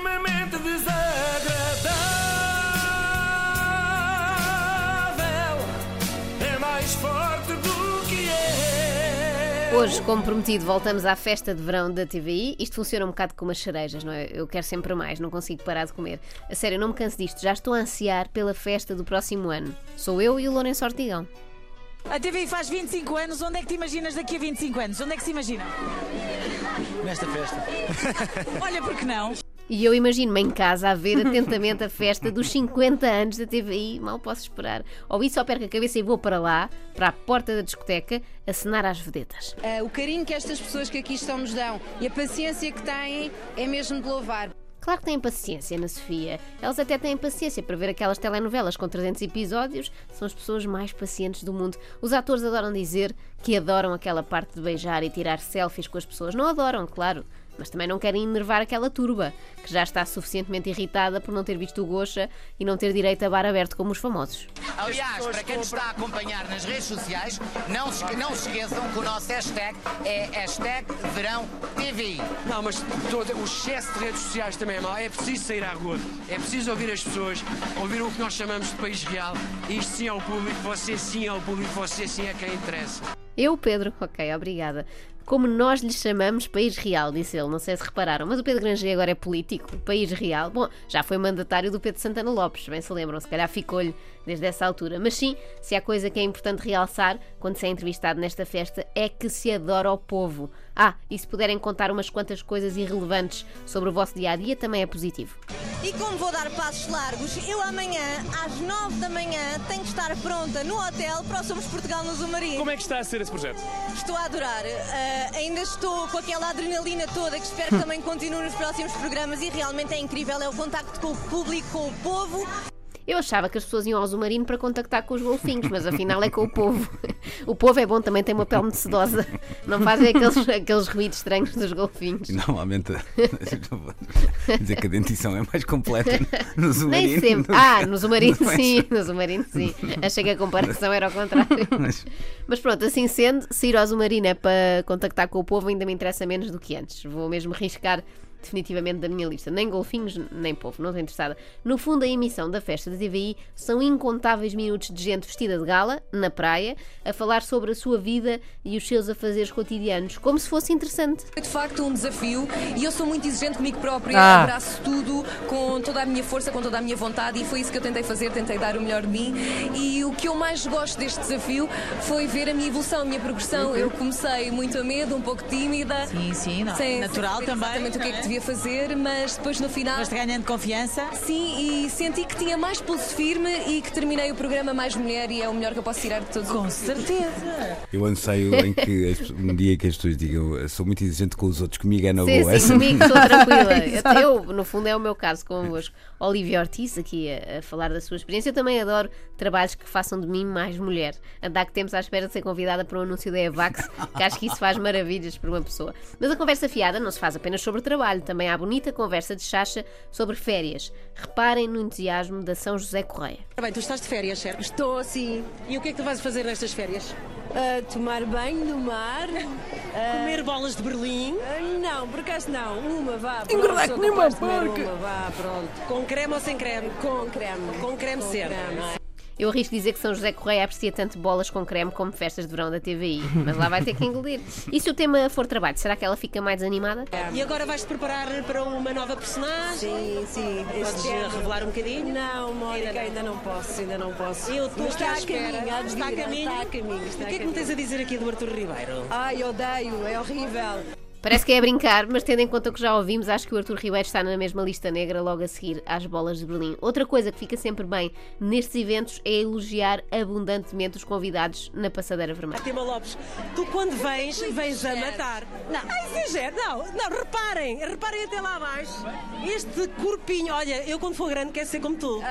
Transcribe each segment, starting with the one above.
extremamente desagradável. É mais forte do que é. Hoje, como prometido, voltamos à festa de verão da TVI. Isto funciona um bocado como as cerejas, não é? Eu quero sempre mais, não consigo parar de comer. A sério, não me canso disto. Já estou a ansiar pela festa do próximo ano. Sou eu e o Lourenço Ortigão. A TVI faz 25 anos, onde é que te imaginas daqui a 25 anos? Onde é que se imagina? Nesta festa. Olha, por que não? E eu imagino-me em casa a ver atentamente a festa dos 50 anos da TVI. Mal posso esperar. Ou isso, só perco a cabeça e vou para lá, para a porta da discoteca, acenar às vedetas. Ah, o carinho que estas pessoas que aqui estão nos dão e a paciência que têm é mesmo de louvar. Claro que têm paciência na Sofia. Elas até têm paciência para ver aquelas telenovelas com 300 episódios. São as pessoas mais pacientes do mundo. Os atores adoram dizer que adoram aquela parte de beijar e tirar selfies com as pessoas. Não adoram, claro. Mas também não querem enervar aquela turba, que já está suficientemente irritada por não ter visto o Gocha e não ter direito a bar aberto como os famosos. Aliás, para quem nos está a acompanhar nas redes sociais, não se, não se esqueçam que o nosso hashtag é hashtag Verão TVI. Não, mas todo, o excesso de redes sociais também é mau. É preciso sair à rua. É preciso ouvir as pessoas, ouvir o que nós chamamos de país real. Isto sim é o público, você sim é o público, você sim é quem interessa. Eu, Pedro, ok, obrigada. Como nós lhe chamamos País Real, disse ele, não sei se repararam, mas o Pedro Granger agora é político, País Real. Bom, já foi mandatário do Pedro Santana Lopes, bem se lembram, se calhar ficou-lhe desde essa altura. Mas sim, se há coisa que é importante realçar quando se é entrevistado nesta festa é que se adora o povo. Ah, e se puderem contar umas quantas coisas irrelevantes sobre o vosso dia a dia, também é positivo. E como vou dar passos largos, eu amanhã, às 9 da manhã, tenho que estar pronta no hotel para o Somos Portugal no Zumarino. Como é que está a ser esse projeto? Estou a adorar. Ah, ainda estou com aquela adrenalina toda que espero que também continue nos próximos programas e realmente é incrível. É o contacto com o público, com o povo. Eu achava que as pessoas iam ao Zumarino para contactar com os golfinhos, mas afinal é com o povo. O povo é bom, também tem uma pele muito sedosa. Não fazem aqueles, aqueles ruídos estranhos dos golfinhos. E normalmente dizer que a dentição é mais completa no submarino. Nem sempre. Ah, no Zumarino sim, no Zumarino sim. Achei que a comparação era ao contrário. Mas- Mas pronto, assim sendo, se ir ao Zumarino é para contactar com o povo ainda me interessa menos do que antes. Vou mesmo riscar definitivamente da minha lista. Nem golfinhos, nem povo, não estou interessada. No fundo, a emissão da festa da TVI são incontáveis minutos de gente vestida de gala, na praia, a falar sobre a sua vida e os seus afazeres cotidianos, como se fosse interessante. É de facto um desafio e eu sou muito exigente comigo própria, Ah. abraço tudo com toda a minha força, com toda a minha vontade e foi isso que eu tentei fazer, tentei dar o melhor de mim e o que eu mais gosto deste desafio foi ver a minha evolução, a minha progressão. Eu comecei muito a medo, um pouco tímida. Sim, sim, não. sem natural saber também. Exatamente o que é que devia fazer, mas depois no final. Mas ganhando confiança. Sim, e senti que tinha mais pulso firme e que terminei o programa mais mulher e é o melhor que eu posso tirar de todos os Com certeza. Eu anseio em que um dia que as pessoas digam "Eu sou muito exigente com os outros, comigo é na Sim, boa. sim, comigo estou tranquila. Até eu, no fundo, é o meu caso convosco. Olivia Ortiz, aqui a, a falar da sua experiência. Eu também adoro trabalhos que façam de mim mais mulher. Andar que temos à espera de ser convidada para um anúncio da Evax, que acho que isso faz maravilhas para uma pessoa. Mas a conversa fiada não se faz apenas sobre trabalho, também há a bonita conversa de chacha sobre férias. Reparem no entusiasmo da São José Correia. Bem, tu estás de férias, certo? Estou sim E o que é que tu vais fazer nestas férias? a tomar banho no mar. a- Comer bolas de Berlim Ah, não, por acaso não. Uma, vá. Engordar que nem uma porca. Uma, vá, pronto. com creme ou sem creme? Com creme. Com creme certo. creme. Eu arrisco dizer que São José Correia aprecia tanto bolas com creme como festas de verão da TVI, mas lá vai ter que engolir. E se o tema for trabalho, será que ela fica mais animada? E agora vais-te preparar para uma nova personagem? Sim, sim. Podes revelar um bocadinho? Não, Mónica, Ainda não. posso, ainda não posso. Eu estou está Está a caminho? Está a caminho, está O que é que me tens a dizer aqui do Arthur Ribeiro? Ai, odeio, é horrível. Parece que é a brincar, mas tendo em conta o que já ouvimos, acho que o Arthur Ribeiro está na mesma lista negra logo a seguir às bolas de Berlim. Outra coisa que fica sempre bem nestes eventos é elogiar abundantemente os convidados na passadeira vermelha. Fátima Lopes, tu quando vens, vens a matar. Não, exagero, não, não, reparem, reparem até lá abaixo. Este corpinho, olha, eu quando for grande quero ser como tu.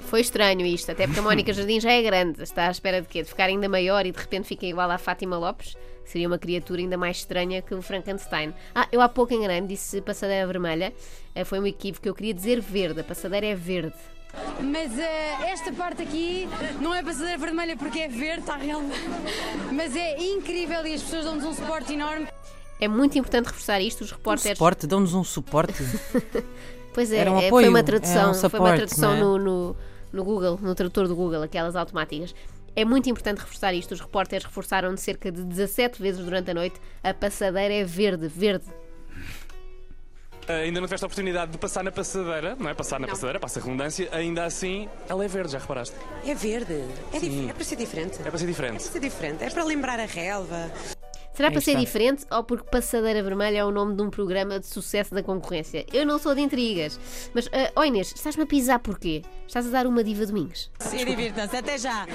Foi estranho isto, até porque a Mónica Jardim já é grande. Está à espera de quê? De ficar ainda maior e de repente fica igual à Fátima Lopes? Seria uma criatura ainda mais estranha que o Frankenstein. Ah, eu há pouco enganei disse passadeira vermelha. Eh, Foi um equívoco, eu queria dizer verde. A passadeira é verde. Mas eh, esta parte aqui não é passadeira vermelha porque é verde, está realmente. Mas é incrível e as pessoas dão-nos um suporte enorme. É muito importante reforçar isto. Os repórteres. Suporte, dão-nos um suporte. Pois é, Era um é, apoio, foi uma era tradução, um foi uma tradução é? no, no, no Google, no tradutor do Google, aquelas automáticas. É muito importante reforçar isto. Os repórteres reforçaram cerca de 17 vezes durante a noite. A passadeira é verde, verde. Ainda não tiveste a oportunidade de passar na passadeira, não é? Passar na passadeira, passa a redundância, ainda assim ela é verde, já reparaste? É verde. É, dif- é para ser diferente. É para ser diferente. É para ser diferente. É para lembrar a relva. Será Aí para ser está. diferente ou porque Passadeira Vermelha é o nome de um programa de sucesso da concorrência? Eu não sou de intrigas. Mas, ah, oh Inês, estás-me a pisar porquê? Estás a dar uma diva Domingos. E divirtam-se, até já.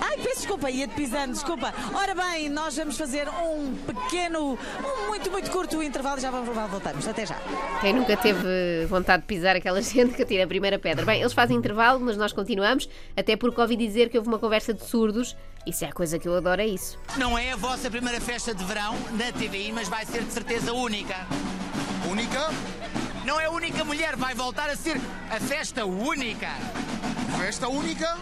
Ai, peço desculpa, ia-te pisando, desculpa. Ora bem, nós vamos fazer um pequeno, um muito, muito curto intervalo e já vamos, voltamos. Até já. Quem nunca teve vontade de pisar aquela gente que atira a primeira pedra? Bem, eles fazem intervalo, mas nós continuamos, até porque ouvi dizer que houve uma conversa de surdos e se há coisa que eu adoro é isso. Não é a vossa primeira festa de verão na TVI, mas vai ser de certeza única. Única? Não é a única mulher, vai voltar a ser a festa única. Festa única?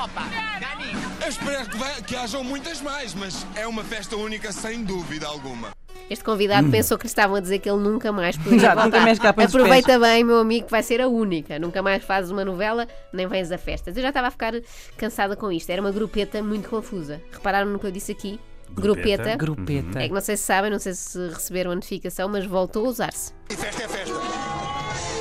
Opa, Dani, Eu espero que, vai- que hajam muitas mais, mas é uma festa única sem dúvida alguma. Este convidado pensou que lhe estavam a dizer que ele nunca mais poderia Exato, voltar. nunca mais cá Aproveita bem, meu amigo, que vai ser a única. Nunca mais fazes uma novela, nem vens a festas. Eu já estava a ficar cansada com isto. Era uma grupeta muito confusa. Repararam no que eu disse aqui? Grupeta? Grupeta. Grupeta. É que não sei se sabem, não sei se receberam a notificação, mas voltou a usar-se. E festa é festa.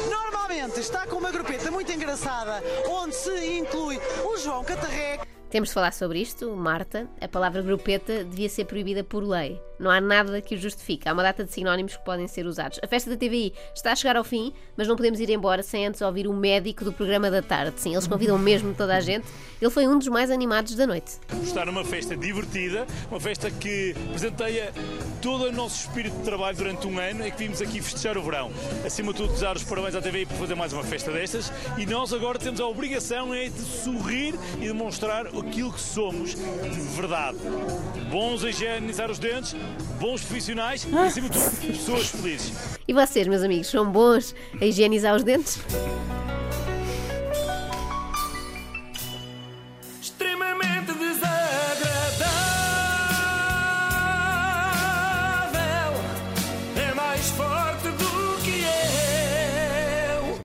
Normalmente está com uma grupeta muito engraçada, onde se inclui o João Catarré. Temos de falar sobre isto, Marta. A palavra grupeta devia ser proibida por lei. Não há nada que o justifique. Há uma data de sinónimos que podem ser usados. A festa da TVI está a chegar ao fim, mas não podemos ir embora sem antes ouvir o médico do programa da tarde. Sim, eles convidam mesmo toda a gente. Ele foi um dos mais animados da noite. Estar numa festa divertida, uma festa que presenteia todo o nosso espírito de trabalho durante um ano e que vimos aqui festejar o verão. Acima de tudo, desejar os parabéns à TVI por fazer mais uma festa destas e nós agora temos a obrigação é de sorrir e demonstrar aquilo que somos de verdade. Bons a higienizar os dentes, bons profissionais e, acima de tudo, pessoas felizes. E vocês, meus amigos, são bons a higienizar os dentes?